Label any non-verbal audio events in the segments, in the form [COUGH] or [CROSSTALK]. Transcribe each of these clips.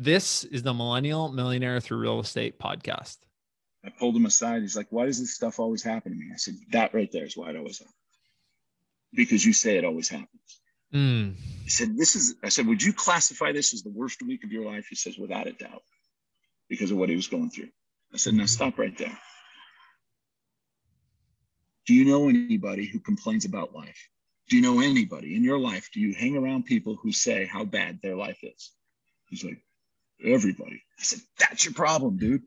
This is the Millennial Millionaire Through Real Estate podcast. I pulled him aside. He's like, Why does this stuff always happen to me? I said, That right there is why it always happens. Because you say it always happens. Mm. He said, This is, I said, Would you classify this as the worst week of your life? He says, Without a doubt, because of what he was going through. I said, Now stop right there. Do you know anybody who complains about life? Do you know anybody in your life? Do you hang around people who say how bad their life is? He's like, Everybody. I said, That's your problem, dude.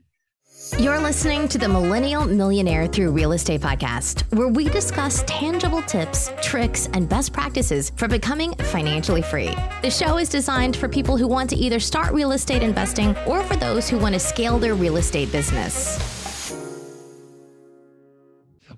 You're listening to the Millennial Millionaire Through Real Estate podcast, where we discuss tangible tips, tricks, and best practices for becoming financially free. The show is designed for people who want to either start real estate investing or for those who want to scale their real estate business.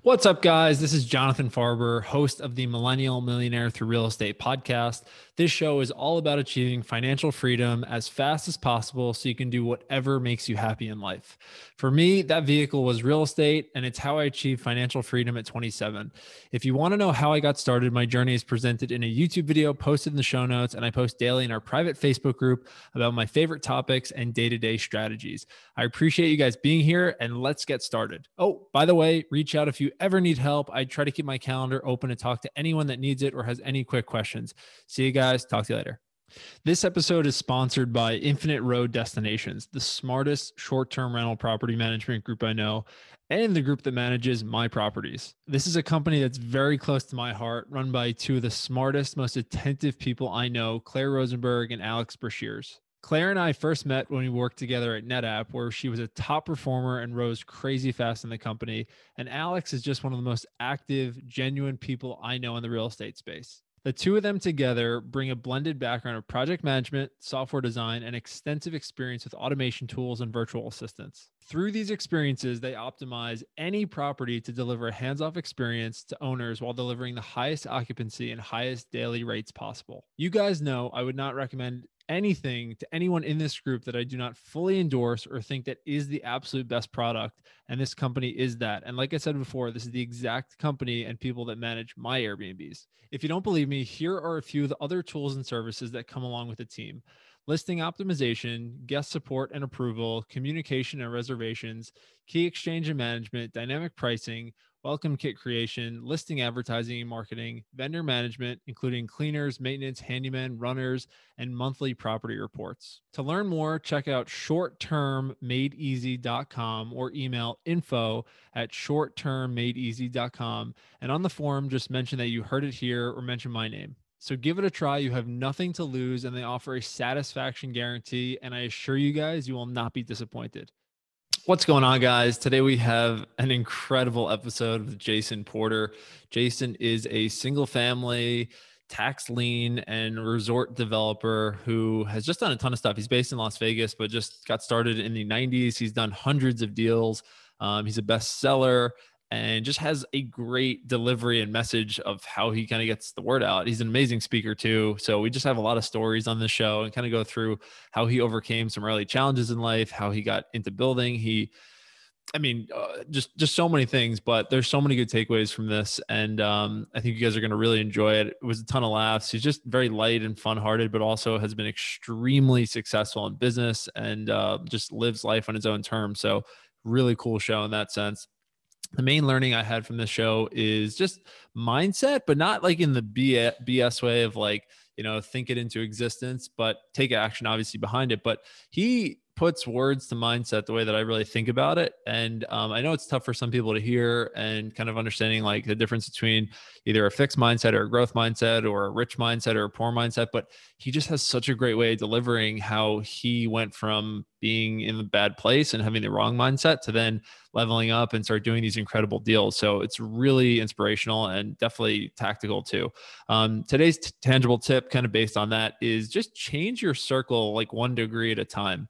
What's up, guys? This is Jonathan Farber, host of the Millennial Millionaire Through Real Estate podcast. This show is all about achieving financial freedom as fast as possible so you can do whatever makes you happy in life. For me, that vehicle was real estate, and it's how I achieved financial freedom at 27. If you want to know how I got started, my journey is presented in a YouTube video posted in the show notes, and I post daily in our private Facebook group about my favorite topics and day to day strategies. I appreciate you guys being here, and let's get started. Oh, by the way, reach out if you ever need help. I try to keep my calendar open to talk to anyone that needs it or has any quick questions. See you guys. Talk to you later. This episode is sponsored by Infinite Road Destinations, the smartest short term rental property management group I know, and the group that manages my properties. This is a company that's very close to my heart, run by two of the smartest, most attentive people I know, Claire Rosenberg and Alex Brashears. Claire and I first met when we worked together at NetApp, where she was a top performer and rose crazy fast in the company. And Alex is just one of the most active, genuine people I know in the real estate space. The two of them together bring a blended background of project management, software design, and extensive experience with automation tools and virtual assistants. Through these experiences, they optimize any property to deliver a hands off experience to owners while delivering the highest occupancy and highest daily rates possible. You guys know I would not recommend anything to anyone in this group that I do not fully endorse or think that is the absolute best product. And this company is that. And like I said before, this is the exact company and people that manage my Airbnbs. If you don't believe me, here are a few of the other tools and services that come along with the team listing optimization, guest support and approval, communication and reservations, key exchange and management, dynamic pricing, welcome kit creation, listing advertising and marketing, vendor management, including cleaners, maintenance, handyman, runners, and monthly property reports. To learn more, check out shorttermmadeeasy.com or email info at shorttermmadeeasy.com. And on the forum, just mention that you heard it here or mention my name. So give it a try. You have nothing to lose, and they offer a satisfaction guarantee. And I assure you guys, you will not be disappointed. What's going on, guys? Today we have an incredible episode with Jason Porter. Jason is a single family, tax lien, and resort developer who has just done a ton of stuff. He's based in Las Vegas, but just got started in the 90s. He's done hundreds of deals. Um, he's a bestseller and just has a great delivery and message of how he kind of gets the word out. He's an amazing speaker too. So we just have a lot of stories on the show and kind of go through how he overcame some early challenges in life, how he got into building. He, I mean, uh, just just so many things, but there's so many good takeaways from this, and um, I think you guys are going to really enjoy it. It was a ton of laughs. He's just very light and fun-hearted, but also has been extremely successful in business and uh, just lives life on his own terms. So, really cool show in that sense the main learning I had from this show is just mindset, but not like in the BS way of like, you know, think it into existence, but take action obviously behind it. But he puts words to mindset the way that I really think about it. And um, I know it's tough for some people to hear and kind of understanding like the difference between either a fixed mindset or a growth mindset or a rich mindset or a poor mindset. But he just has such a great way of delivering how he went from being in the bad place and having the wrong mindset to then leveling up and start doing these incredible deals. So it's really inspirational and definitely tactical too. Um, today's t- tangible tip, kind of based on that, is just change your circle like one degree at a time.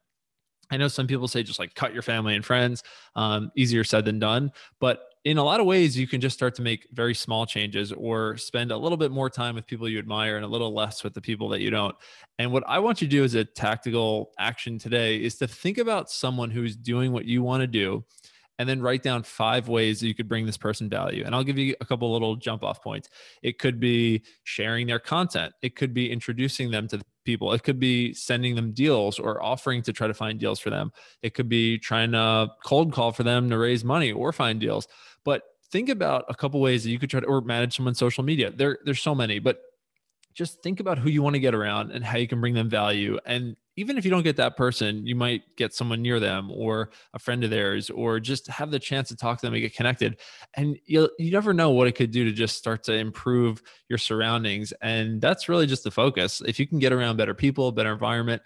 I know some people say just like cut your family and friends. Um, easier said than done. But in a lot of ways, you can just start to make very small changes or spend a little bit more time with people you admire and a little less with the people that you don't. And what I want you to do as a tactical action today is to think about someone who's doing what you want to do and then write down five ways that you could bring this person value. And I'll give you a couple little jump off points. It could be sharing their content, it could be introducing them to people. It could be sending them deals or offering to try to find deals for them. It could be trying to cold call for them to raise money or find deals. But think about a couple ways that you could try to or manage someone's social media. There, there's so many, but just think about who you want to get around and how you can bring them value. And even if you don't get that person, you might get someone near them or a friend of theirs, or just have the chance to talk to them and get connected. And you you never know what it could do to just start to improve your surroundings. And that's really just the focus. If you can get around better people, better environment,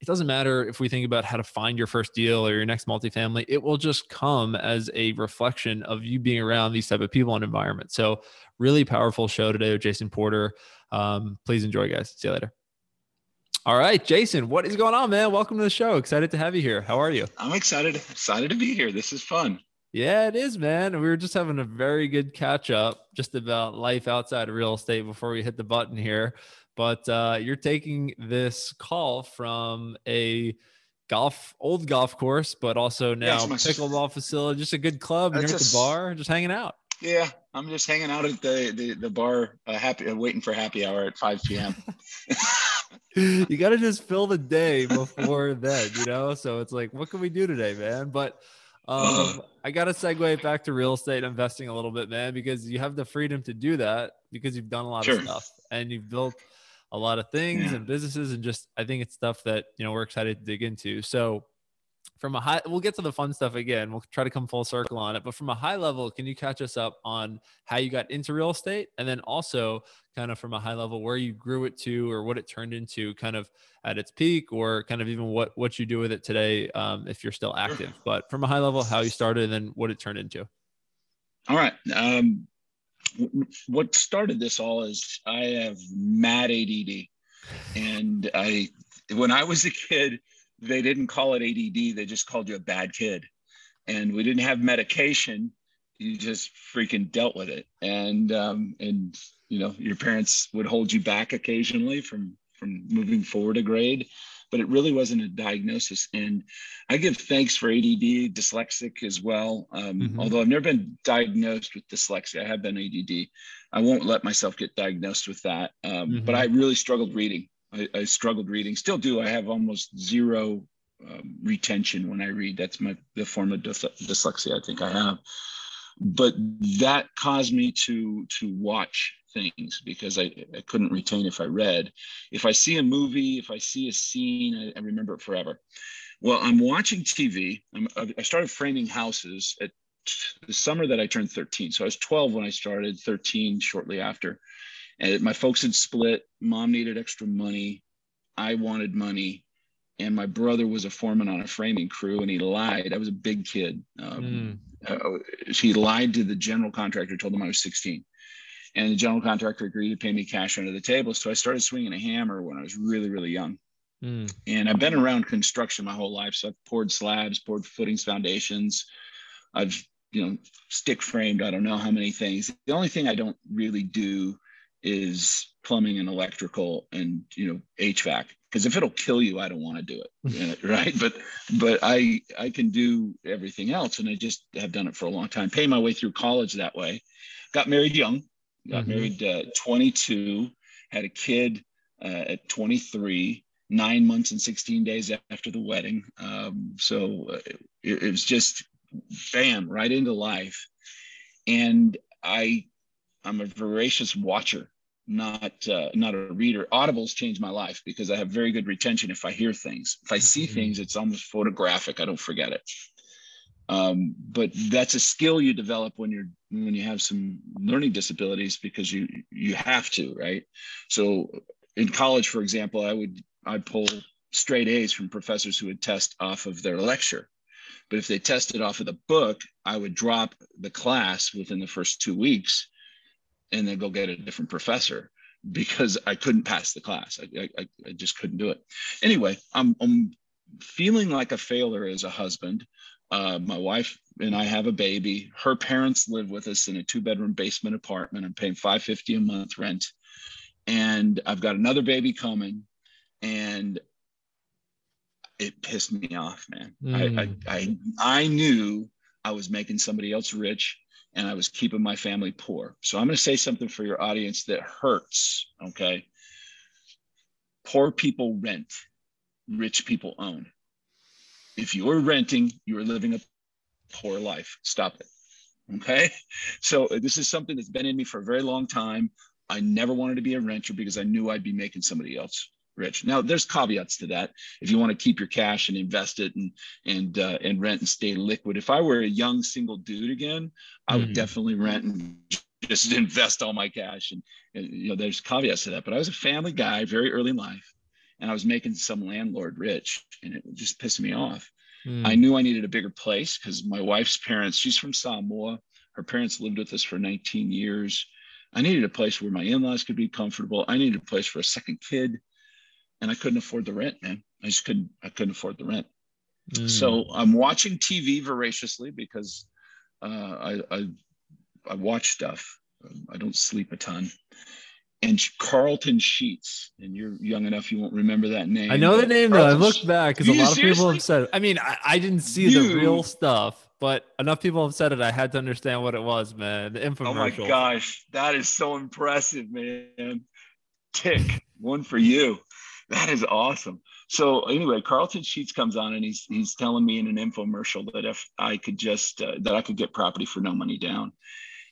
it doesn't matter if we think about how to find your first deal or your next multifamily it will just come as a reflection of you being around these type of people and environment so really powerful show today with jason porter um, please enjoy, guys. See you later. All right, Jason, what is going on, man? Welcome to the show. Excited to have you here. How are you? I'm excited, excited to be here. This is fun. Yeah, it is, man. We were just having a very good catch up just about life outside of real estate before we hit the button here. But uh, you're taking this call from a golf, old golf course, but also now yeah, pickleball facility, just a good club. You're at the bar, just hanging out. Yeah, I'm just hanging out at the the, the bar, uh, happy, uh, waiting for happy hour at 5 p.m. [LAUGHS] [LAUGHS] you got to just fill the day before then, you know. So it's like, what can we do today, man? But um, [LAUGHS] I got to segue back to real estate investing a little bit, man, because you have the freedom to do that because you've done a lot sure. of stuff and you've built a lot of things yeah. and businesses, and just I think it's stuff that you know we're excited to dig into. So from a high we'll get to the fun stuff again. We'll try to come full circle on it but from a high level can you catch us up on how you got into real estate? And then also kind of from a high level where you grew it to or what it turned into kind of at its peak or kind of even what what you do with it today um, if you're still active. But from a high level how you started and then what it turned into. All right. Um, what started this all is i have mad add and i when i was a kid they didn't call it ADD, they just called you a bad kid. And we didn't have medication. You just freaking dealt with it. And um, and you know, your parents would hold you back occasionally from from moving forward a grade, but it really wasn't a diagnosis. And I give thanks for ADD, dyslexic as well. Um, mm-hmm. Although I've never been diagnosed with dyslexia, I have been ADD. I won't let myself get diagnosed with that. Um, mm-hmm. But I really struggled reading. I, I struggled reading. Still do. I have almost zero um, retention when I read. That's my the form of dys- dyslexia I think I have. But that caused me to to watch things because I, I couldn't retain if I read. If I see a movie, if I see a scene, I, I remember it forever. Well, I'm watching TV. I'm, I started framing houses at the summer that I turned 13. So I was 12 when I started, 13 shortly after. And my folks had split. Mom needed extra money. I wanted money. And my brother was a foreman on a framing crew and he lied. I was a big kid. Um, mm. uh, he lied to the general contractor, told him I was 16. And the general contractor agreed to pay me cash under the table. So I started swinging a hammer when I was really, really young. Mm. And I've been around construction my whole life. So I've poured slabs, poured footings, foundations. I've, you know, stick framed, I don't know how many things. The only thing I don't really do is plumbing and electrical and you know HVAC because if it'll kill you I don't want to do it [LAUGHS] right? But but I I can do everything else and I just have done it for a long time. Pay my way through college that way. Got married young. Got mm-hmm. married uh, 22 had a kid uh, at 23 nine months and 16 days after the wedding. Um, so uh, it, it was just bam right into life. And I I'm a voracious watcher, not uh, not a reader. Audibles changed my life because I have very good retention if I hear things. If I see mm-hmm. things, it's almost photographic. I don't forget it. Um, but that's a skill you develop when you're when you have some learning disabilities because you you have to, right? So in college, for example, I would I'd pull straight A's from professors who would test off of their lecture. But if they tested off of the book, I would drop the class within the first two weeks and then go get a different professor because I couldn't pass the class. I, I, I just couldn't do it. Anyway, I'm, I'm feeling like a failure as a husband. Uh, my wife and I have a baby. Her parents live with us in a two bedroom basement apartment. I'm paying 550 a month rent. And I've got another baby coming. And it pissed me off, man. Mm. I, I, I, I knew I was making somebody else rich and I was keeping my family poor. So I'm going to say something for your audience that hurts. Okay. poor people rent, rich people own. If you're renting, you're living a poor life. Stop it. Okay. So this is something that's been in me for a very long time. I never wanted to be a renter because I knew I'd be making somebody else rich. Now, there's caveats to that. If you want to keep your cash and invest it and and uh, and rent and stay liquid. If I were a young single dude again, I would mm. definitely rent and just invest all my cash. And, and, you know, there's caveats to that. But I was a family guy very early in life, and I was making some landlord rich, and it just pissed me off. Mm. I knew I needed a bigger place because my wife's parents. She's from Samoa. Her parents lived with us for 19 years. I needed a place where my in-laws could be comfortable. I needed a place for a second kid and I couldn't afford the rent, man. I just couldn't, I couldn't afford the rent. Mm. So I'm watching TV voraciously because uh, I, I, I watch stuff. I don't sleep a ton. And Carlton Sheets, and you're young enough, you won't remember that name. I know the name though. I looked back because a lot of people have said. It. I mean, I, I didn't see you, the real stuff, but enough people have said it. I had to understand what it was, man. The infomercial. Oh my gosh, that is so impressive, man. Tick one for you. That is awesome. So anyway, Carlton Sheets comes on and he's he's telling me in an infomercial that if I could just uh, that I could get property for no money down,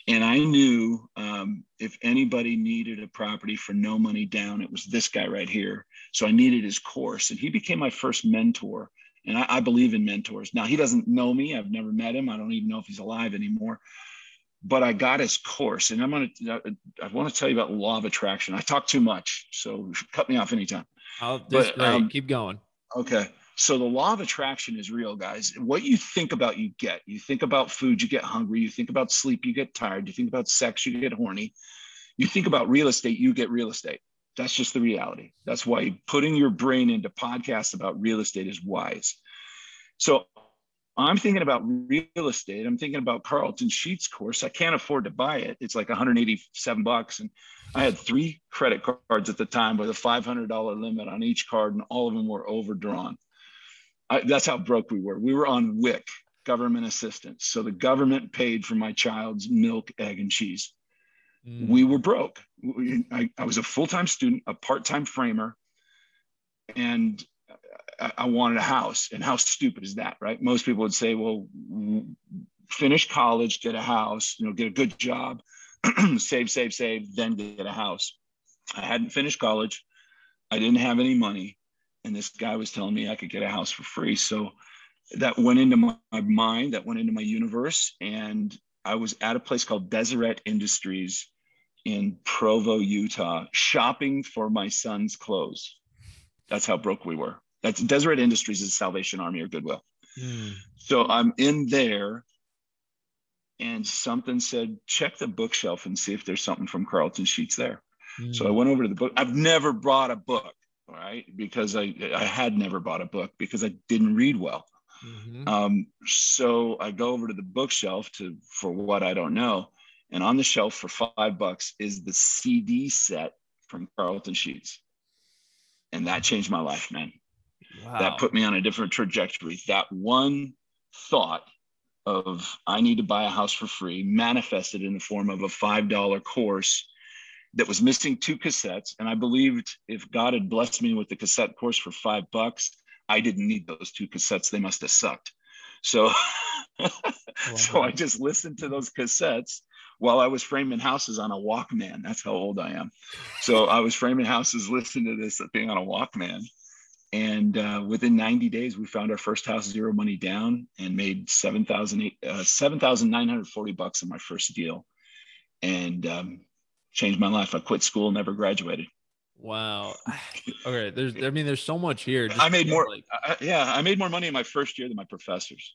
and I knew um, if anybody needed a property for no money down, it was this guy right here. So I needed his course, and he became my first mentor. And I, I believe in mentors. Now he doesn't know me. I've never met him. I don't even know if he's alive anymore but I got his course, and I'm gonna. I want to tell you about law of attraction. I talk too much, so cut me off anytime. Oh, this but, Um, Keep going. Okay. So the law of attraction is real, guys. What you think about, you get. You think about food, you get hungry. You think about sleep, you get tired. You think about sex, you get horny. You think about real estate, you get real estate. That's just the reality. That's why putting your brain into podcasts about real estate is wise. So I'm thinking about real estate. I'm thinking about Carlton Sheets course. I can't afford to buy it. It's like 187 bucks. And I had three credit cards at the time with a $500 limit on each card, and all of them were overdrawn. I, that's how broke we were. We were on WIC, government assistance. So the government paid for my child's milk, egg, and cheese. Mm. We were broke. I, I was a full time student, a part time framer, and I, wanted a house. And how stupid is that, right? Most people would say, well, finish college, get a house, you know, get a good job [CLEARS THROAT] save, save, save, then get a house. I hadn't finished college. I didn't have any money. And this guy was telling me I could get a house for free. So that went into my mind, that went into my universe. And I was at a place called Deseret Industries in Provo, Utah, shopping for my son's clothes. That's how broke we were. That's Deseret Industries is Salvation Army or Goodwill. Mm. So I'm in there and something said, check the bookshelf and see if there's something from Carlton Sheets there. Mm. So I hmm. went over to the book. I've never bought a book, right? Because I, I had never bought a book because I didn't read well. Mm-hmm. Um, so I go over to the bookshelf to for what I don't know. And on the shelf for five bucks is the CD set from Carlton Sheets. And that changed my life, man. Wow. That put me on a different trajectory. That one thought of I need to buy a house for free manifested in the form of a $5 course that was missing two cassettes. And I believed if God had blessed me with the cassette course for five bucks, I didn't need those two cassettes. They must have sucked. So, [LAUGHS] so I just listened to those cassettes while I was framing houses on a Walkman. That's how old I am. So I was framing houses, listening to this thing on a Walkman. And uh, within 90 days, we found our first house zero money down and made 7,000, uh, 7,940 bucks in my first deal and um, changed my life. I quit school, never graduated. Wow. [LAUGHS] Okay. There's, I mean, there's so much here. I made more. Like, I, yeah. I made more money in my first year than my professors.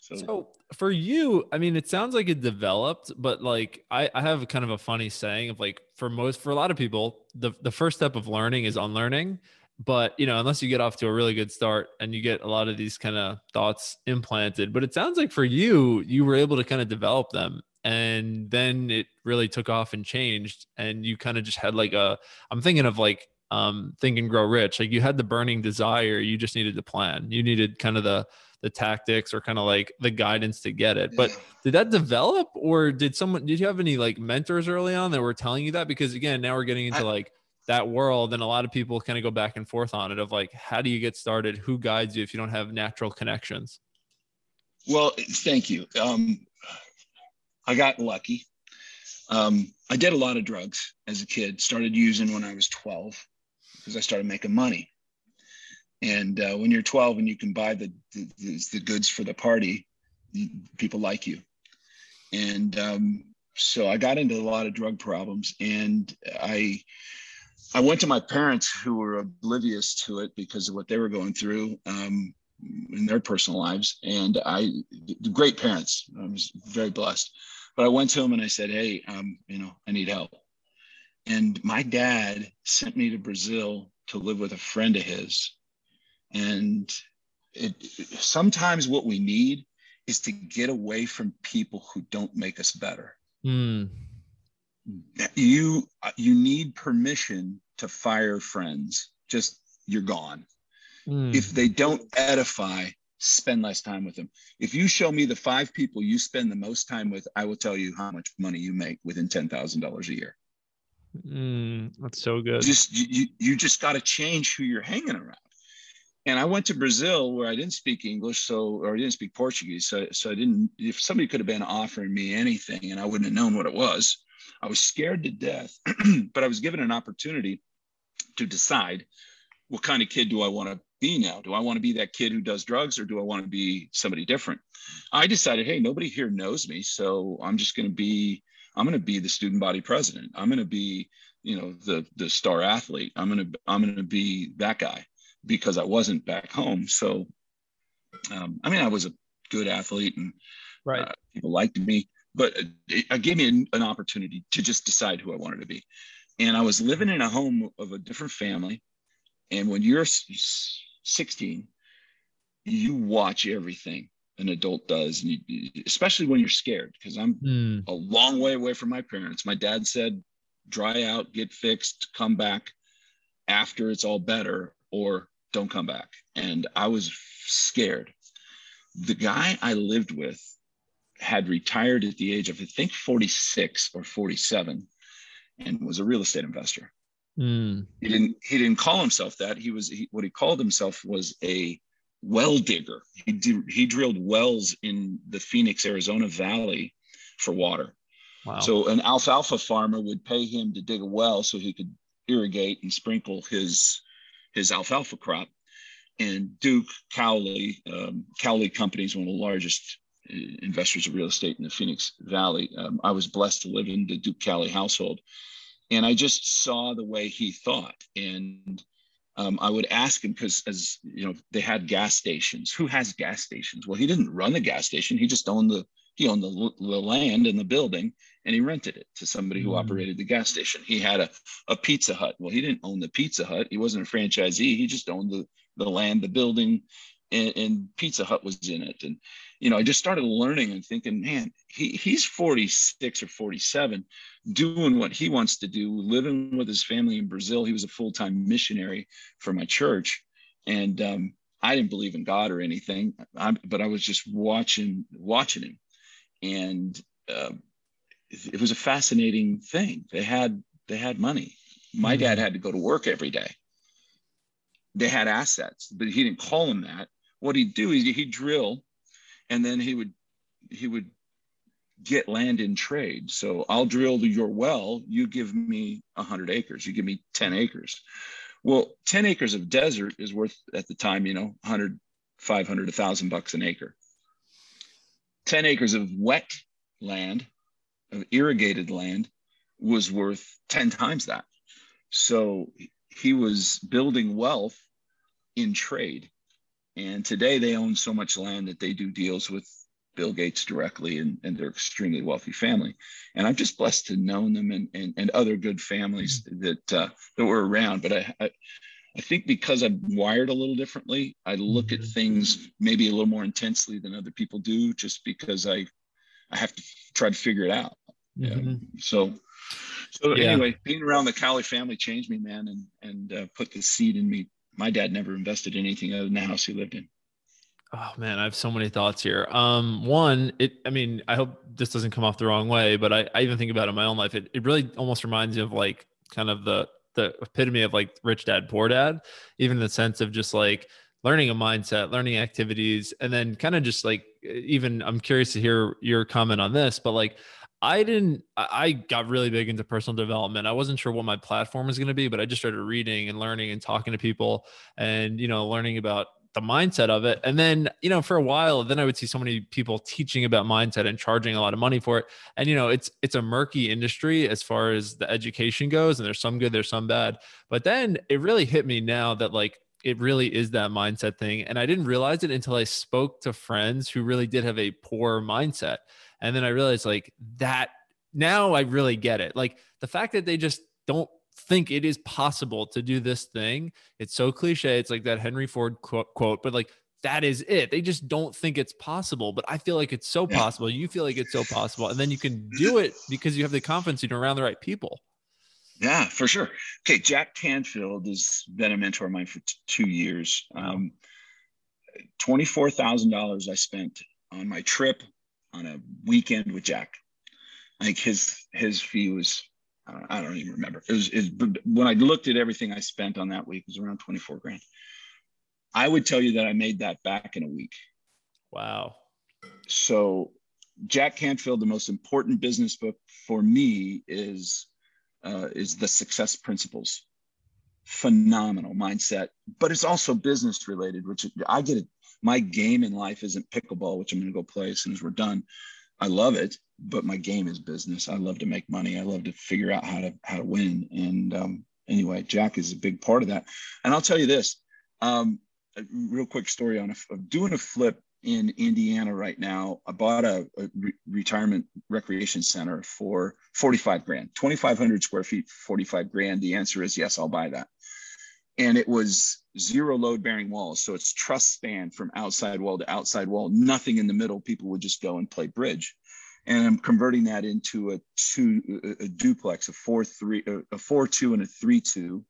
So. so. for you, I mean, it sounds like it developed, but like I, I have kind of a funny saying of like for most, for a lot of people, the, the first step of learning is unlearning but you know unless you get off to a really good start and you get a lot of these kind of thoughts implanted but it sounds like for you you were able to kind of develop them and then it really took off and changed and you kind of just had like a i'm thinking of like um think and grow rich. Like you had the burning desire you just needed the plan. You needed kind of the the tactics or kind of like the guidance to get it. But [SIGHS] did that develop or did someone did you have any like mentors early on that were telling you that? Because again now we're getting into I, like that world and a lot of people kind of go back and forth on it of like how do you get started? Who guides you if you don't have natural connections? Well thank you. Um, i got lucky. Um, i did a lot of drugs as a kid started using when i was 12 because i started making money. And uh, when you're 12 and you can buy the, the, the goods for the party people like you. And um, so i got into a lot of drug problems and i I went to my parents who were oblivious to it because of what they were going through um, in their personal lives. And I, great parents, I was very blessed. But I went to them and I said, Hey, um, you know, I need help. And my dad sent me to Brazil to live with a friend of his. And it, sometimes what we need is to get away from people who don't make us better. Mm you you need permission to fire friends. Just you're gone. Mm. if they don't edify spend less time with them. If you show me the five people you spend the most time with i will tell you how much money you make within $10000 a year. Mm, that's so good. Just you, you just got to change who you're hanging around and I went to Brazil where I didn't speak English, so or I didn't speak Portuguese, so so I didn't. If somebody could have been offering me anything, and I wouldn't have known what it was, I was scared to death, [CLEARS THROAT] but I was given an opportunity to decide what kind of kid do I want to be now? Do I want to be that kid who does drugs or do I want to be somebody different? I decided, hey, nobody here knows me. So I'm just going to be, I'm going to be the student body president. I'm going to be, you know, the, the star athlete. I'm going to, I'm going to be that guy because I wasn't back home. So, um, I mean, I was a good athlete and right. Uh, people liked me, but it, gave me an, an opportunity to just decide who I wanted to be. And I was living in a home of a different family. And when you're 16, you watch everything an adult does, and you, especially when you're scared, because I'm mm. a long way away from my parents. My dad said, dry out, get fixed, come back after it's all better, or don't come back. And I was scared. The guy I lived with had retired at the age of I think 46 or 47 and was a real estate investor. Mm. He didn't he didn't call himself that. He was he, what he called himself was a well digger. He did, he drilled wells in the Phoenix Arizona Valley for water. Wow. So an alfalfa farmer would pay him to dig a well so he could irrigate and sprinkle his his alfalfa crop. And Duke Cowley, um, Cowley Company is one of the largest investors of real estate in the Phoenix Valley. Um, I was blessed to live in the Duke Cowley household. And I just saw the way he thought. And um, I would ask him because, as you know, they had gas stations. Who has gas stations? Well, he didn't run the gas station. He just owned the he owned the, the land and the building, and he rented it to somebody who mm. operated the gas station. He had a, a Pizza Hut. Well, he didn't own the Pizza Hut. He wasn't a franchisee. He just owned the the land, the building, and, and Pizza Hut was in it. And you know, I just started learning and thinking, man, he, he's 46 or 47, doing what he wants to do, living with his family in Brazil. He was a full time missionary for my church. And um, I didn't believe in God or anything, I, but I was just watching, watching him. And uh, it was a fascinating thing. They had, they had money. My mm-hmm. dad had to go to work every day. They had assets, but he didn't call them that. What he'd do is he'd drill and then he would he would get land in trade. So I'll drill your well, you give me 100 acres, you give me 10 acres. Well, 10 acres of desert is worth at the time, you know, 100, 500, 1,000 bucks an acre. 10 acres of wet land, of irrigated land, was worth 10 times that. So he was building wealth in trade. And today they own so much land that they do deals with Bill Gates directly and, and they're extremely wealthy family. And I'm just blessed to know them and, and, and other good families that, uh, that were around. But I, I, I, think because I'm wired a little differently, I look at things maybe a little more intensely than other people do, just because I, I have to try to figure it out. Mm-hmm. so, so yeah. anyway, being around the Cowley family changed me, man, and, and uh, put the seed in me my dad never invested in anything other than the house he lived in. Oh man, I have so many thoughts here. Um, one, it, I mean, I hope this doesn't come off the wrong way, but I, I even think about it in my own life. It, it really almost reminds me of like kind of the, the epitome of like rich dad, poor dad, even the sense of just like learning a mindset, learning activities, and then kind of just like even I'm curious to hear your comment on this, but like I didn't I got really big into personal development. I wasn't sure what my platform was going to be, but I just started reading and learning and talking to people and you know learning about the mindset of it. And then, you know, for a while, then I would see so many people teaching about mindset and charging a lot of money for it. And you know, it's it's a murky industry as far as the education goes, and there's some good, there's some bad. But then it really hit me now that like it really is that mindset thing. And I didn't realize it until I spoke to friends who really did have a poor mindset. And then I realized like that now I really get it. Like the fact that they just don't think it is possible to do this thing. It's so cliche. It's like that Henry Ford quote, quote but like that is it. They just don't think it's possible. But I feel like it's so possible. You feel like it's so possible. And then you can do it because you have the confidence you're around the right people. Yeah, for sure. Okay, Jack Canfield has been a mentor of mine for t- two years. Um, Twenty-four thousand dollars I spent on my trip on a weekend with Jack. Like his his fee was I don't even remember. It was, it was, when I looked at everything I spent on that week, it was around 24 grand. I would tell you that I made that back in a week. Wow. So Jack Canfield, the most important business book for me is uh, is the Success Principles. Phenomenal mindset, but it's also business related, which I get it. My game in life isn't pickleball, which I'm going to go play as soon as we're done. I love it, but my game is business. I love to make money. I love to figure out how to how to win. And um, anyway, Jack is a big part of that. And I'll tell you this, um, a real quick story on a, doing a flip in Indiana right now. I bought a, a re- retirement recreation center for 45 grand, 2,500 square feet, 45 grand. The answer is yes, I'll buy that. And it was zero load bearing walls. So it's truss span from outside wall to outside wall, nothing in the middle. People would just go and play bridge. And I'm converting that into a two, a, duplex, a four, three, a four, two and a three, two.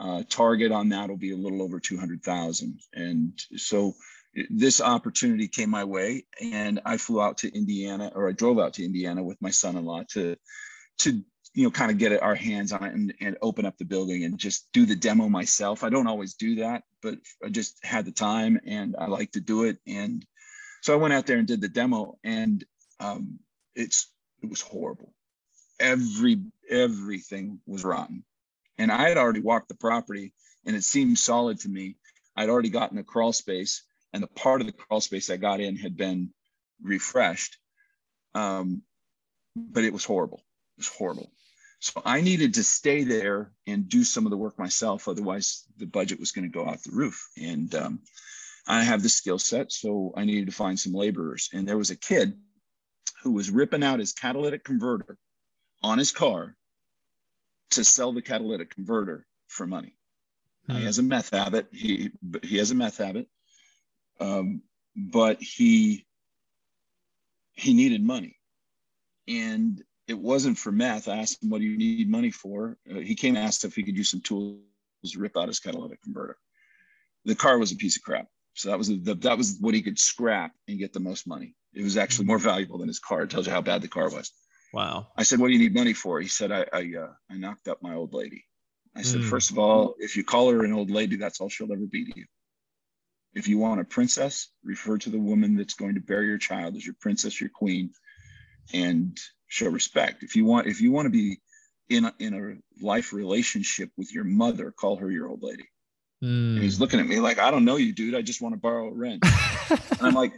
Uh, target on that will be a little over 200,000. And so this opportunity came my way and I flew out to Indiana or I drove out to Indiana with my son-in-law to to you know kind of get our hands on it and, and open up the building and just do the demo myself. I don't always do that, but I just had the time and I like to do it. And so I went out there and did the demo and um, it's it was horrible. Every everything was rotten. And I had already walked the property and it seemed solid to me. I'd already gotten a crawl space and the part of the crawl space I got in had been refreshed. Um, but it was horrible. It was horrible. So I needed to stay there and do some of the work myself. Otherwise, the budget was going to go out the roof. And um, I have the skill set, so I needed to find some laborers. And there was a kid who was ripping out his catalytic converter on his car to sell the catalytic converter for money. Hmm. He has a meth habit. He he has a meth habit um, but he he needed money, and it wasn't for meth. I asked him, "What do you need money for?" Uh, he came and asked if he could use some tools to rip out his catalytic converter. The car was a piece of crap, so that was the, that was what he could scrap and get the most money. It was actually more valuable than his car. It tells you how bad the car was. Wow. I said, "What do you need money for?" He said, "I I, uh, I knocked up my old lady." I said, mm. first of all, if you call her an old lady, that's all she'll ever be to you. If you want a princess, refer to the woman that's going to bear your child as your princess, your queen, and show respect. If you want, if you want to be in a, in a life relationship with your mother, call her your old lady. Mm. And he's looking at me like, I don't know you, dude. I just want to borrow a wrench. [LAUGHS] and I'm like,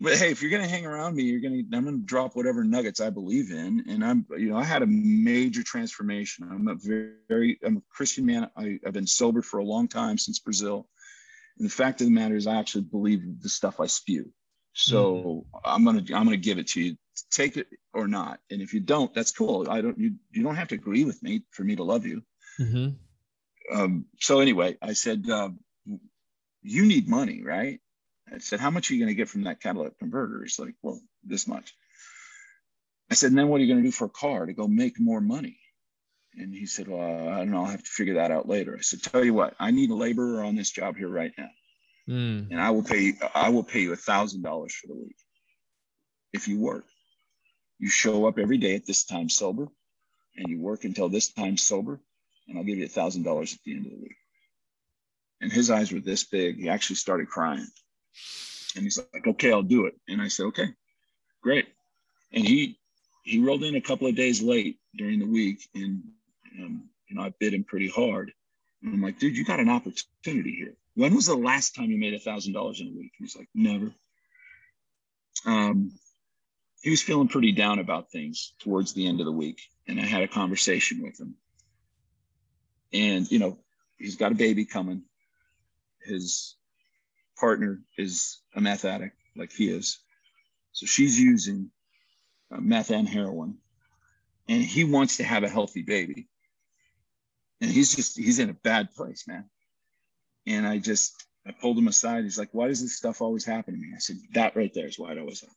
but hey, if you're gonna hang around me, you're gonna I'm gonna drop whatever nuggets I believe in. And I'm, you know, I had a major transformation. I'm a very, very I'm a Christian man. I, I've been sober for a long time since Brazil. And the fact of the matter is, I actually believe the stuff I spew. So mm-hmm. I'm gonna I'm gonna give it to you. Take it or not. And if you don't, that's cool. I don't you you don't have to agree with me for me to love you. Mm-hmm. Um, so anyway, I said, uh, you need money, right? I said, how much are you going to get from that catalytic converter? He's like, well, this much. I said, and then what are you going to do for a car to go make more money? And he said, Well, I don't know. I'll have to figure that out later. I said, Tell you what, I need a laborer on this job here right now. Mm. And I will pay I will pay you a thousand dollars for the week. If you work. You show up every day at this time sober and you work until this time sober and I'll give you a thousand dollars at the end of the week. And his eyes were this big. He actually started crying. And he's like, okay, I'll do it. And I said, okay, great. And he he rolled in a couple of days late during the week, and um, you know I bid him pretty hard. And I'm like, dude, you got an opportunity here. When was the last time you made a thousand dollars in a week? He's like, never. Um, he was feeling pretty down about things towards the end of the week, and I had a conversation with him. And you know, he's got a baby coming. His partner is a meth addict, like he is. So she's using uh, meth and heroin, and he wants to have a healthy baby. And he's just he's in a bad place, man. And I just I pulled him aside. He's like, "Why does this stuff always happen to me?" I said, "That right there is why it always happens,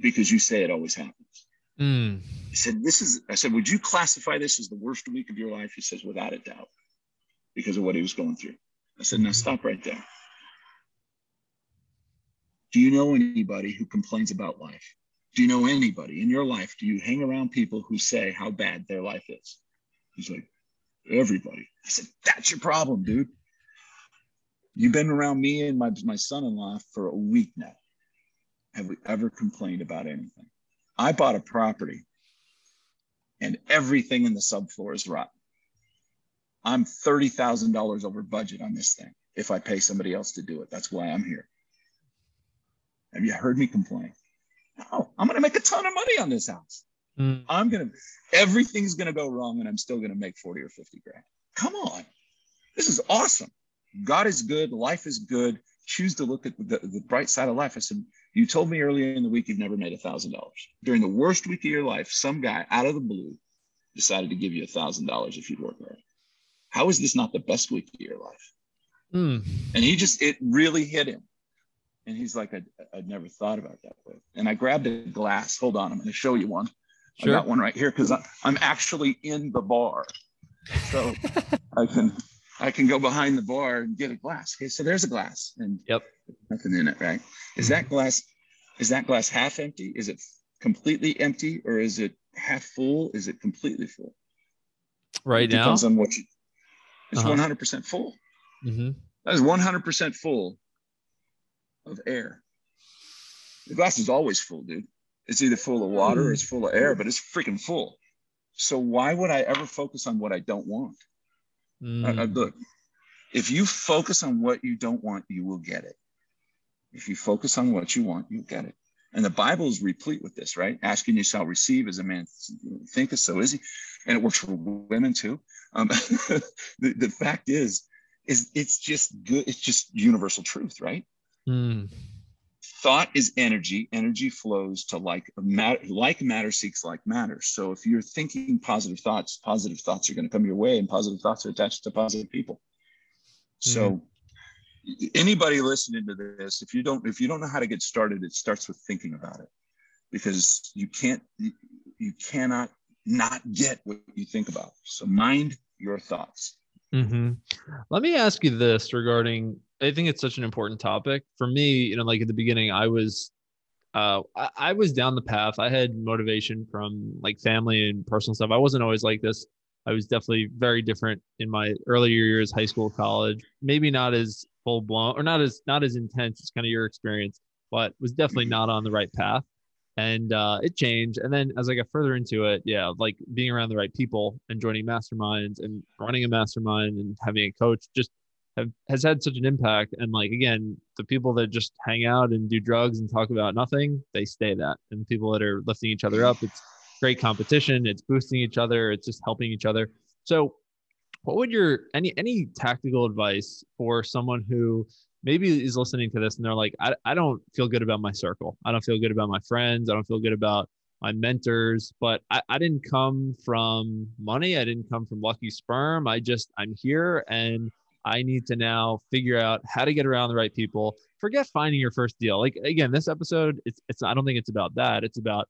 because you say it always happens." Mm. He said, "This is." I said, "Would you classify this as the worst week of your life?" He says, "Without a doubt," because of what he was going through. I said, "Now stop right there." Do you know anybody who complains about life? Do you know anybody in your life? Do you hang around people who say how bad their life is? He's like, everybody. I said, that's your problem, dude. You've been around me and my, my son in law for a week now. Have we ever complained about anything? I bought a property and everything in the subfloor is rotten. I'm $30,000 over budget on this thing if I pay somebody else to do it. That's why I'm here. Have you heard me complain? No, I'm going to make a ton of money on this house. Mm. I'm going to, everything's going to go wrong and I'm still going to make 40 or 50 grand. Come on. This is awesome. God is good. Life is good. Choose to look at the, the bright side of life. I said, You told me earlier in the week you've never made a $1,000. During the worst week of your life, some guy out of the blue decided to give you a $1,000 if you'd work hard. How is this not the best week of your life? Mm. And he just, it really hit him. And he's like, I'd, I'd never thought about that way. And I grabbed a glass. Hold on, I'm going to show you one. Sure. I got one right here because I'm actually in the bar, so [LAUGHS] I can I can go behind the bar and get a glass. Okay, so there's a glass, and Yep. nothing in it, right? Is that glass is that glass half empty? Is it completely empty, or is it half full? Is it completely full? Right it now. depends on what you. It's Uh-huh. 100% full. hmm That is 100% full of air. The glass is always full, dude. It's either full of water or it's full of air, but it's freaking full. So why would I ever focus on what I don't want? Mm. Uh, uh, look, if you focus on what you don't want, you will get it. If you focus on what you want, you'll get it. And the Bible is replete with this, right? Asking you shall receive as a man thinketh, so is he. And it works for women too. Um, [LAUGHS] the, the fact is, is it's just good. It's just universal truth, right? Mm. Thought is energy. Energy flows to like matter. Like matter seeks like matter. So if you're thinking positive thoughts, positive thoughts are going to come your way, and positive thoughts are attached to positive people. So anybody listening to this, if you don't if you don't know how to get started, it starts with thinking about it, because you can't you, cannot not get what you think about. So mind your thoughts. hmm Let me ask you this regarding. I think it's such an important topic for me. You know, like at the beginning, I was, uh, I, I was down the path. I had motivation from like family and personal stuff. I wasn't always like this. I was definitely very different in my earlier years, high school, college. Maybe not as full blown or not as not as intense as kind of your experience, but was definitely not on the right path. And uh, it changed. And then as I got further into it, yeah, like being around the right people and joining masterminds and running a mastermind and having a coach just have, has had such an impact. And like again, the people that just hang out and do drugs and talk about nothing, they stay that. And the people that are lifting each other up, it's great competition. It's boosting each other. It's just helping each other. So, what would your any any tactical advice for someone who maybe is listening to this and they're like, I, I don't feel good about my circle. I don't feel good about my friends. I don't feel good about my mentors, but I, I didn't come from money. I didn't come from lucky sperm. I just, I'm here and I need to now figure out how to get around the right people. Forget finding your first deal. Like again, this episode, it's, it's, I don't think it's about that. It's about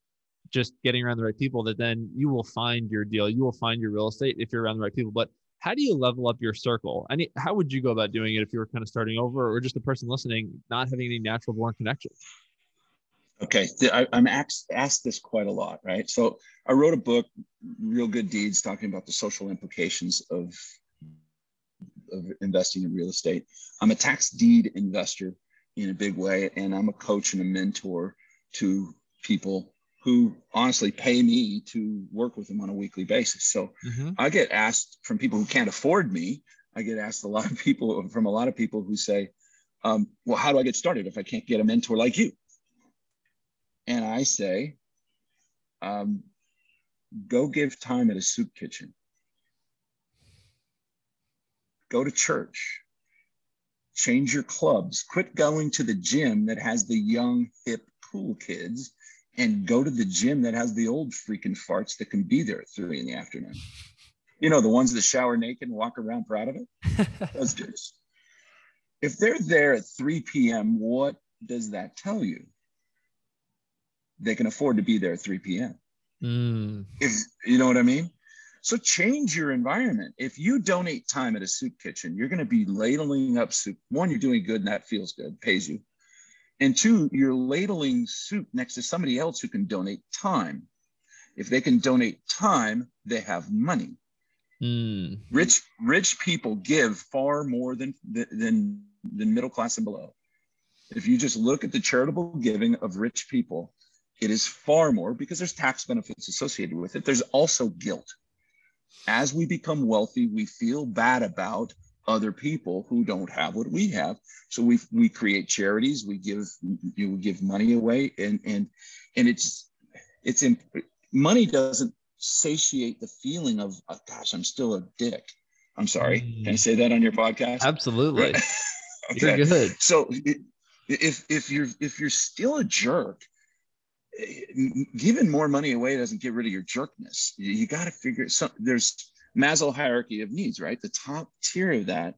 just getting around the right people that then you will find your deal. You will find your real estate if you're around the right people. But how do you level up your circle? I mean, how would you go about doing it if you were kind of starting over or just a person listening, not having any natural born connections? Okay, I, am asked, asked this quite a lot, right? So I wrote a book, Real Good Deeds, talking about the social implications of, of investing in real estate. I'm a tax deed investor in a big way, and I'm a coach and a mentor to people who honestly pay me to work with them on a weekly basis. So mm-hmm. I get asked from people who can't afford me. I get asked a lot of people from a lot of people who say, um, "Well, how do I get started if I can't get a mentor like you?" And I say, um, "Go give time at a soup kitchen. Go to church. Change your clubs. Quit going to the gym that has the young, hip, cool kids." and go to the gym that has the old freaking farts that can be there at three in the afternoon. You know, the ones that shower naked and walk around proud of it. [LAUGHS] Those dudes. If they're there at 3 p.m., what does that tell you? They can afford to be there at 3 p.m. Mm. If you know what I mean? So change your environment. If you donate time at a soup kitchen, you're going to be ladling up soup. One, you're doing good and that feels good, pays you. And two, you're ladling soup next to somebody else who can donate time. If they can donate time, they have money. Mm. Rich rich people give far more than than than middle class and below. If you just look at the charitable giving of rich people, it is far more because there's tax benefits associated with it. There's also guilt. As we become wealthy, we feel bad about other people who don't have what we have. So we we create charities, we give you give money away, and and and it's it's in, money doesn't satiate the feeling of oh, gosh, I'm still a dick. I'm sorry. Can I say that on your podcast? Absolutely. [LAUGHS] okay. You're good. So if if you're if you're still a jerk, giving more money away doesn't get rid of your jerkness. You, you got to figure some there's Maslow hierarchy of needs, right? The top tier of that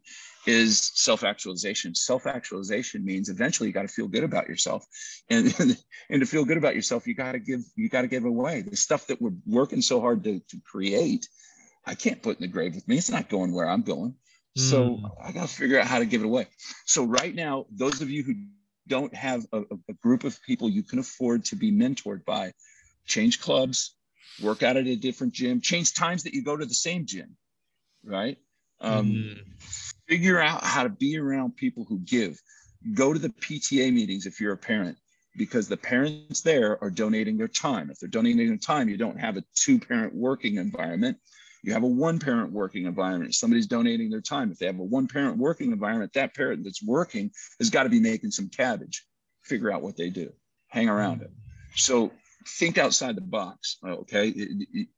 is self-actualization. Self-actualization means eventually you got to feel good about yourself, and [LAUGHS] and to feel good about yourself, you got to give you got to give away the stuff that we're working so hard to, to create. I can't put in the grave with me. It's not going where I'm going. So mm. I got to figure out how to give it away. So right now, those of you who don't have a, a group of people you can afford to be mentored by, change clubs, work out at a different gym, change times that you go to the same gym, right? Um, mm. Figure out how to be around people who give. Go to the PTA meetings if you're a parent, because the parents there are donating their time. If they're donating their time, you don't have a two parent working environment. You have a one parent working environment. Somebody's donating their time. If they have a one parent working environment, that parent that's working has got to be making some cabbage. Figure out what they do, hang around mm. it. So think outside the box. Okay. It, it,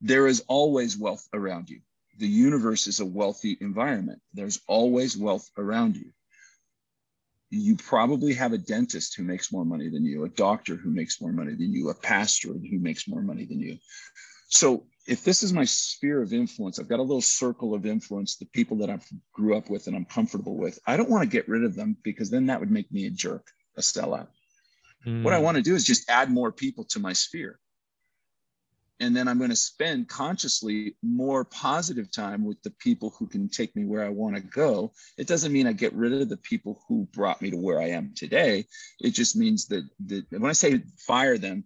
there is always wealth around you. The universe is a wealthy environment. There's always wealth around you. You probably have a dentist who makes more money than you, a doctor who makes more money than you, a pastor who makes more money than you. So if this is my sphere of influence, I've got a little circle of influence, the people that I grew up with and I'm comfortable with. I don't want to get rid of them because then that would make me a jerk, a sellout. Mm. What I hmm. want to do is just add more people to my sphere. And then I'm going to spend consciously more positive time with the people who can take me where I want to go. It doesn't mean I get rid of the people who brought me to where I am today. It just means that, that when I say fire them,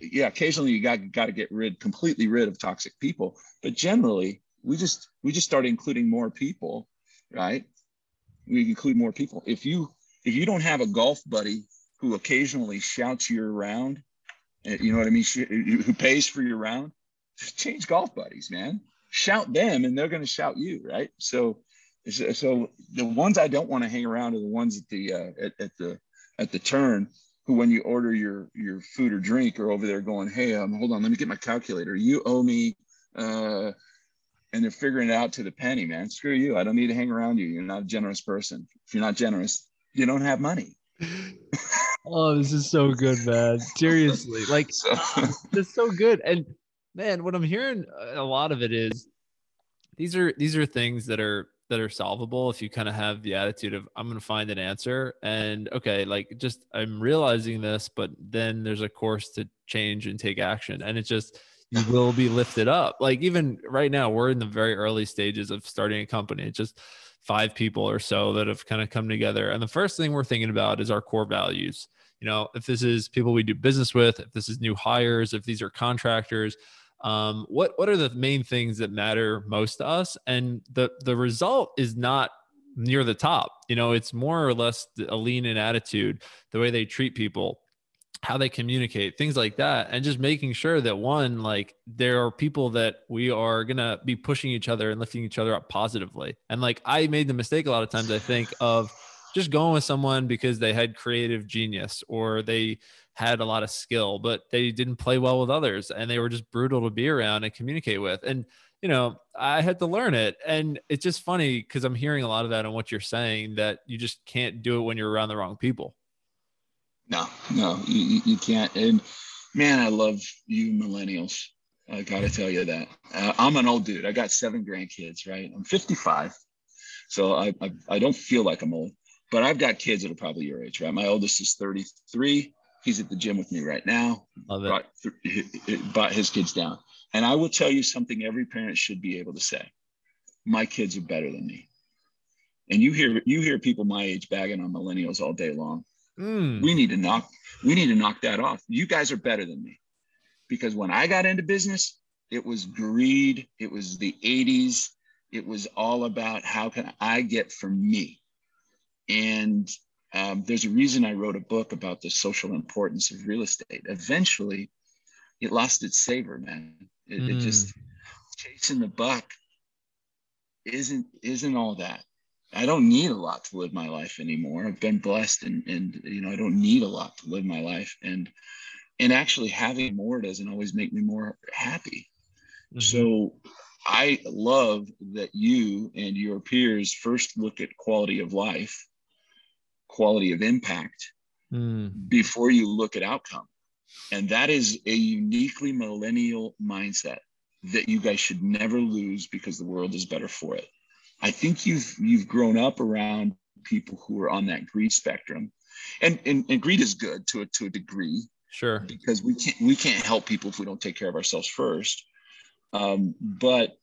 yeah, occasionally you got got to get rid completely rid of toxic people, but generally we just we just start including more people, right? We include more people. If you if you don't have a golf buddy who occasionally shouts you around, eh, you know what I mean, who pays for your round, change golf buddies, man. Shout them, and they're going to shout you, right? So, so the ones I don't want to hang around are the ones at the uh, at, at the at the turn who, when you order your your food or drink, are over there going, "Hey, um, hold on, let me get my calculator. You owe me." Uh, and they're figuring it out to the penny, man. Screw you. I don't need to hang around you. You're not a generous person. If you're not generous, you don't have money. [LAUGHS] oh, this is so good, man. Seriously, [LAUGHS] like so. [LAUGHS] it's so good. And man, what I'm hearing a lot of it is these are these are things that are that are solvable if you kind of have the attitude of I'm going to find an answer and okay, like just I'm realizing this, but then there's a course to change and take action, and it's just you will be lifted up. Like even right now, we're in the very early stages of starting a company. It just five people or so that have kind of come together. And the first thing we're thinking about is our core values. You know, if this is people we do business with, if this is new hires, if these are contractors, um, what what are the main things that matter most to us? And the the result is not near the top. You know, it's more or less a lean in attitude, the way they treat people how they communicate, things like that, and just making sure that one, like there are people that we are gonna be pushing each other and lifting each other up positively. And like I made the mistake a lot of times, I think, of just going with someone because they had creative genius or they had a lot of skill, but they didn't play well with others and they were just brutal to be around and communicate with. And you know, I had to learn it. And it's just funny because I'm hearing a lot of that on what you're saying that you just can't do it when you're around the wrong people. No, no, you, you can't. And man, I love you millennials. I got to tell you that. Uh, I'm an old dude. I got seven grandkids, right? I'm 55. So I, I, I, don't feel like I'm old, but I've got kids that are probably your age, right? My oldest is 33. He's at the gym with me right now. Love it. Brought, brought his kids down. And I will tell you something every parent should be able to say. My kids are better than me. And you hear you hear people my age bagging on millennials all day long. Mm. We need to knock we need to knock that off. You guys are better than me. Because when I got into business, it was greed, it was the 80s, it was all about how can I get for me. And um, there's a reason I wrote a book about the social importance of real estate. Eventually, it lost its savor, man. It, mm. it just chasing the buck isn't isn't all that. I don't need a lot to live my life anymore. I've been blessed and and you know I don't need a lot to live my life and and actually having more doesn't always make me more happy. Mm-hmm. So I love that you and your peers first look at quality of life, quality of impact mm. before you look at outcome. And that is a uniquely millennial mindset that you guys should never lose because the world is better for it. I think you've you've grown up around people who are on that greed spectrum, and and, and greed is good to a to a degree. Sure. Because we can't we can't help people if we don't take care of ourselves first. Um, but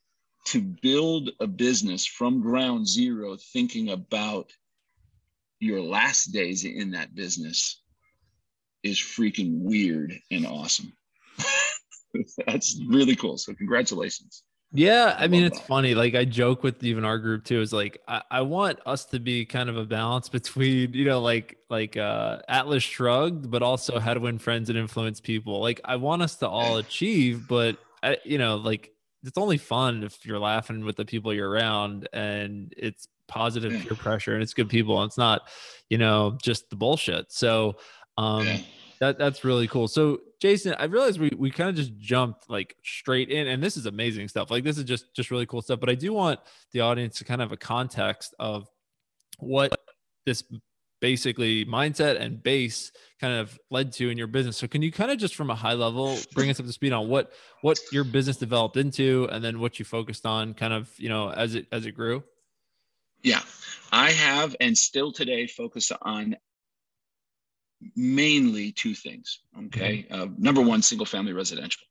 to build a business from ground zero, thinking about your last days in that business is freaking weird and awesome. [LAUGHS] That's really cool. So congratulations. Yeah, I mean it's that. funny. Like I joke with even our group too. Is like I, I, want us to be kind of a balance between you know like like uh Atlas Shrugged, but also how to win friends and influence people. Like I want us to all achieve, but I, you know like it's only fun if you're laughing with the people you're around and it's positive peer pressure and it's good people and it's not you know just the bullshit. So um that that's really cool. So Jason, I realized we we kind of just jumped like straight in, and this is amazing stuff. Like this is just just really cool stuff. But I do want the audience to kind of have a context of what this basically mindset and base kind of led to in your business. So can you kind of just from a high level bring us up to speed on what what your business developed into and then what you focused on kind of, you know, as it as it grew? Yeah. I have and still today focus on mainly two things. Okay. Mm-hmm. Uh, number one, single family residential.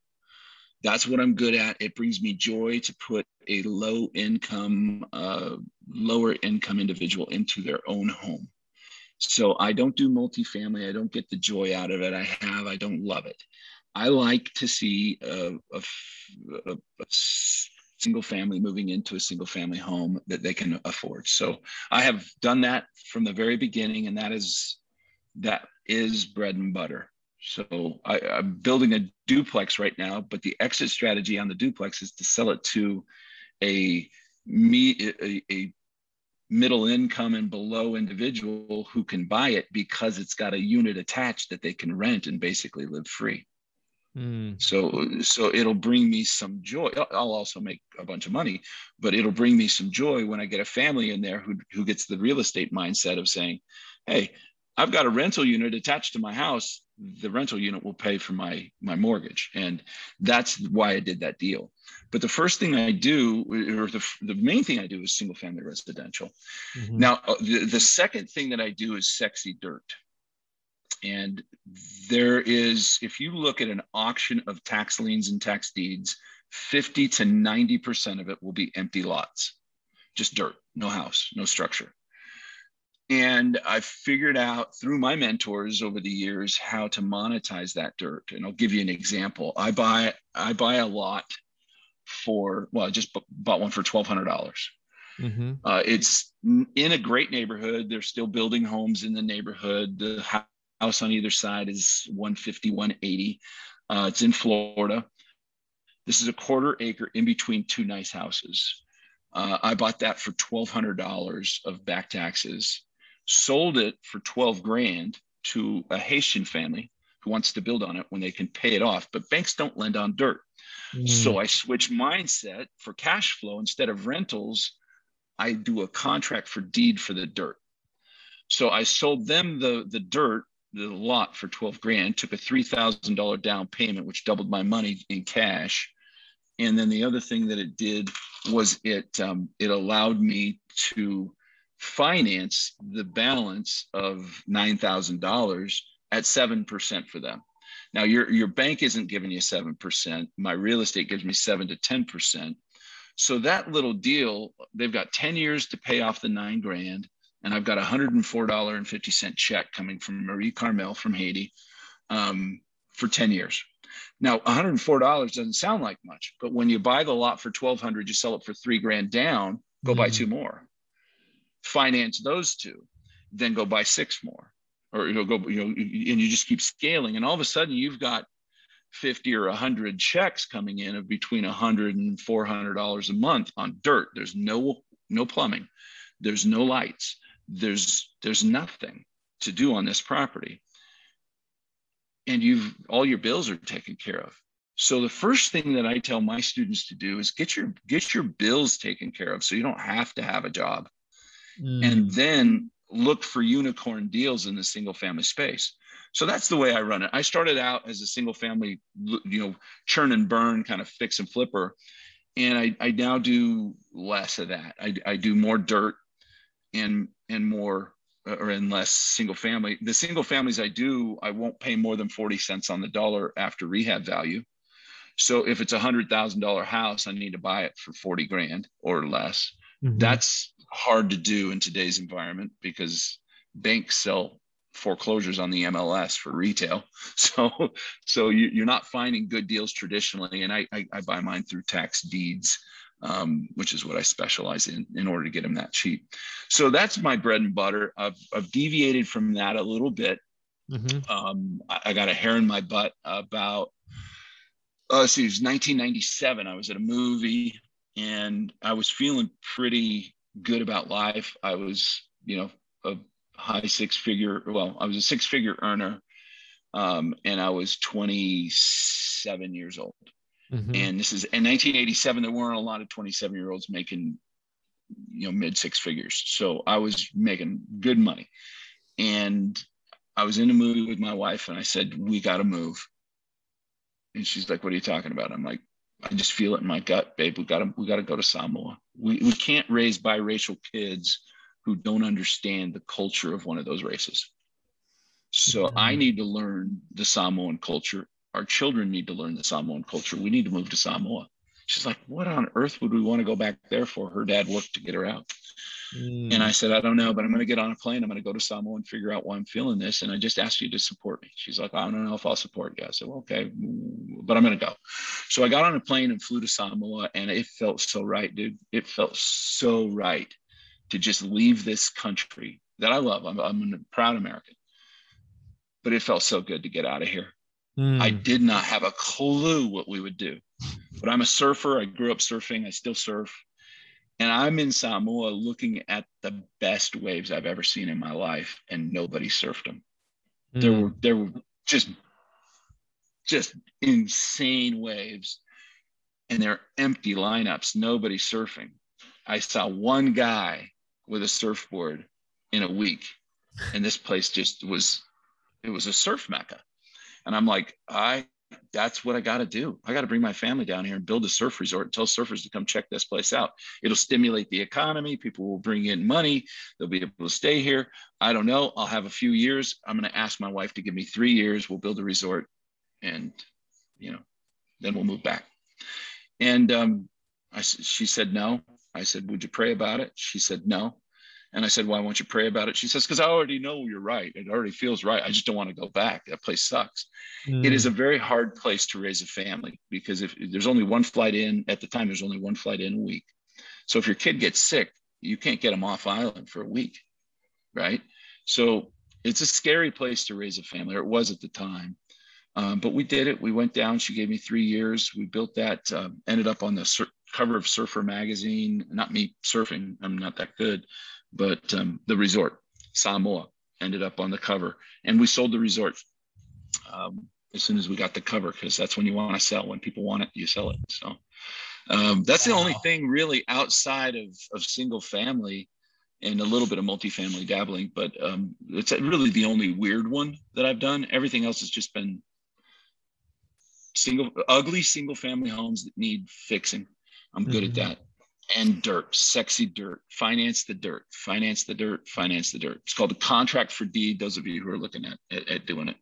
That's what I'm good at. It brings me joy to put a low income, uh, lower income individual into their own home. So I don't do multifamily. I don't get the joy out of it. I have, I don't love it. I like to see a, a, a, a single family moving into a single family home that they can afford. So I have done that from the very beginning, and that is that is bread and butter. So I, am building a duplex right now, but the exit strategy on the duplex is to sell it to a me a, a middle income and below individual who can buy it because it's got a unit attached that they can rent and basically live free. Mm. So so it'll bring me some joy. I'll also make a bunch of money, but it'll bring me some joy when I get a family in there who who gets the real estate mindset of saying, "Hey, I've got a rental unit attached to my house. The rental unit will pay for my my mortgage, and that's why I did that deal. But the first thing I do, or the, the main thing I do, is single family residential. Mm-hmm. Now, uh, the, the second thing that I do is sexy dirt. And there is, if you look at an auction of tax liens and tax deeds, 50 to 90% of it will be empty lots, just dirt, no house, no structure. And I figured out through my mentors over the years how to monetize that dirt. And I'll give you an example. I buy I buy a lot for well, I just bought one for twelve hundred dollars. Mm-hmm. Uh, it's in a great neighborhood. They're still building homes in the neighborhood. The house on either side is 150, 180. Uh, it's in Florida. This is a quarter acre in between two nice houses. Uh, I bought that for $1,200 of back taxes, sold it for 12 grand to a Haitian family who wants to build on it when they can pay it off. But banks don't lend on dirt. Mm. So I switched mindset for cash flow instead of rentals. I do a contract for deed for the dirt. So I sold them the, the dirt, the lot for 12 grand, took a $3,000 down payment, which doubled my money in cash. And then the other thing that it did was it, um, it allowed me to finance the balance of $9,000 at 7% for them. Now your, your bank isn't giving you 7%. My real estate gives me seven to 10%. So that little deal, they've got 10 years to pay off the nine grand. And I've got a $104.50 check coming from Marie Carmel from Haiti um, for 10 years. Now, $104 doesn't sound like much, but when you buy the lot for 1200, you sell it for three grand down, go mm-hmm. buy two more, finance those two, then go buy six more, or you'll go, you know, and you just keep scaling. And all of a sudden you've got 50 or 100 checks coming in of between 100 and 400 dollars a month on dirt there's no no plumbing there's no lights there's there's nothing to do on this property and you've all your bills are taken care of so the first thing that i tell my students to do is get your get your bills taken care of so you don't have to have a job mm. and then look for unicorn deals in the single family space so that's the way I run it. I started out as a single family, you know, churn and burn kind of fix and flipper. And I, I now do less of that. I, I do more dirt and and more uh, or in less single family. The single families I do, I won't pay more than 40 cents on the dollar after rehab value. So if it's a hundred thousand dollar house, I need to buy it for 40 grand or less. Mm-hmm. That's hard to do in today's environment because banks sell foreclosures on the MLS for retail. [LAUGHS] So, so you, are not finding good deals traditionally. And I, I, I buy mine through tax deeds, um, which is what I specialize in in order to get them that cheap. So that's my bread and butter. I've, I've deviated from that a little bit. Mm-hmm. Um, I, I, got a hair in my butt about, uh, see, it was 1997. I was at a movie and I was feeling pretty good about life. I was, you know, a high six figure. Well, I was a six figure earner, um, and I was 27 years old. Mm-hmm. And this is in 1987. There weren't a lot of 27 year olds making, you know, mid six figures. So I was making good money, and I was in a movie with my wife, and I said, "We got to move." And she's like, "What are you talking about?" I'm like, "I just feel it in my gut, babe. We got to, we got to go to Samoa. We we can't raise biracial kids." who don't understand the culture of one of those races. So mm-hmm. I need to learn the Samoan culture. Our children need to learn the Samoan culture. We need to move to Samoa. She's like, what on earth would we want to go back there for? Her dad worked to get her out. Mm. And I said, I don't know, but I'm going to get on a plane. I'm going to go to Samoa and figure out why I'm feeling this. And I just asked you to support me. She's like, I don't know if I'll support you. I said, well, okay, but I'm going to go. So I got on a plane and flew to Samoa and it felt so right, dude. It felt so right to just leave this country that I love. I'm, I'm a proud American, but it felt so good to get out of here. Mm. I did not have a clue what we would do, but I'm a surfer. I grew up surfing. I still surf. And I'm in Samoa looking at the best waves I've ever seen in my life, and nobody surfed them. Mm. There were there were just just insane waves, and they're empty lineups. Nobody surfing. I saw one guy with a surfboard in a week. And this place just was, it was a surf mecca. And I'm like, I, that's what I got to do. I got to bring my family down here and build a surf resort and tell surfers to come check this place out. It'll stimulate the economy. People will bring in money. They'll be able to stay here. I don't know. I'll have a few years. I'm going to ask my wife to give me three years. We'll build a resort and, you know, then we'll move back. And um, I, she said no. I said, Would you pray about it? She said, No. And I said, Why won't you pray about it? She says, Because I already know you're right. It already feels right. I just don't want to go back. That place sucks. Mm. It is a very hard place to raise a family because if there's only one flight in at the time, there's only one flight in a week. So if your kid gets sick, you can't get them off island for a week. Right. So it's a scary place to raise a family, or it was at the time. Um, but we did it. We went down. She gave me three years. We built that. Um, ended up on the sur- cover of Surfer magazine. Not me surfing. I'm not that good, but um, the resort, Samoa, ended up on the cover, and we sold the resort um, as soon as we got the cover because that's when you want to sell. When people want it, you sell it. So um, that's the only thing really outside of of single family and a little bit of multifamily dabbling, but um, it's really the only weird one that I've done. Everything else has just been single, ugly single family homes that need fixing. I'm good mm-hmm. at that. And dirt, sexy dirt. Finance the dirt. Finance the dirt. Finance the dirt. It's called the contract for deed. Those of you who are looking at, at, at doing it.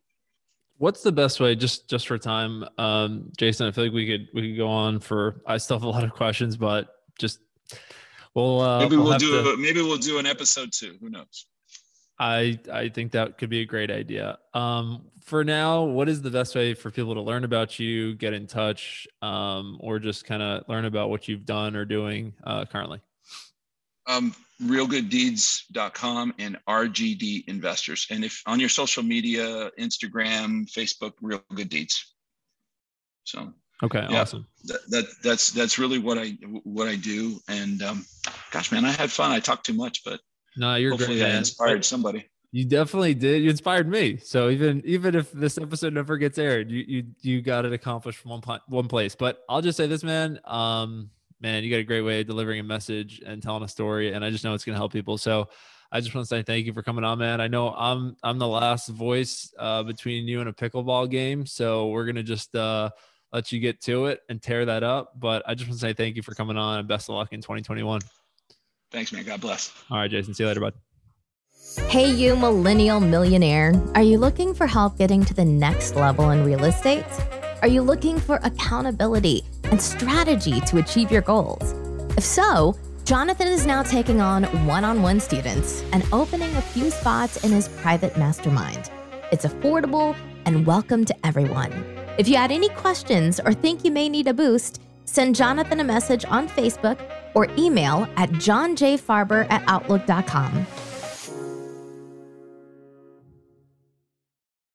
What's the best way, just just for time, um, Jason? I feel like we could we could go on for. I still have a lot of questions, but just well, uh, maybe we'll, we'll do to, maybe we'll do an episode two. Who knows? I I think that could be a great idea. Um, for now, what is the best way for people to learn about you, get in touch, um, or just kind of learn about what you've done or doing uh, currently? Um, realgooddeeds.com and RGD Investors. And if on your social media, Instagram, Facebook, Real Good Deeds. So okay, yeah, awesome. That, that, that's that's really what I what I do. And um, gosh, man, I had fun. I talked too much, but no, you're hopefully great. I inspired somebody. You definitely did. You inspired me. So even even if this episode never gets aired, you you you got it accomplished from one one place. But I'll just say this, man. Um, man, you got a great way of delivering a message and telling a story, and I just know it's gonna help people. So I just want to say thank you for coming on, man. I know I'm I'm the last voice uh, between you and a pickleball game, so we're gonna just uh, let you get to it and tear that up. But I just want to say thank you for coming on, and best of luck in 2021. Thanks, man. God bless. All right, Jason. See you later, bud. Hey, you millennial millionaire. Are you looking for help getting to the next level in real estate? Are you looking for accountability and strategy to achieve your goals? If so, Jonathan is now taking on one on one students and opening a few spots in his private mastermind. It's affordable and welcome to everyone. If you had any questions or think you may need a boost, send Jonathan a message on Facebook or email at johnjfarber at outlook.com.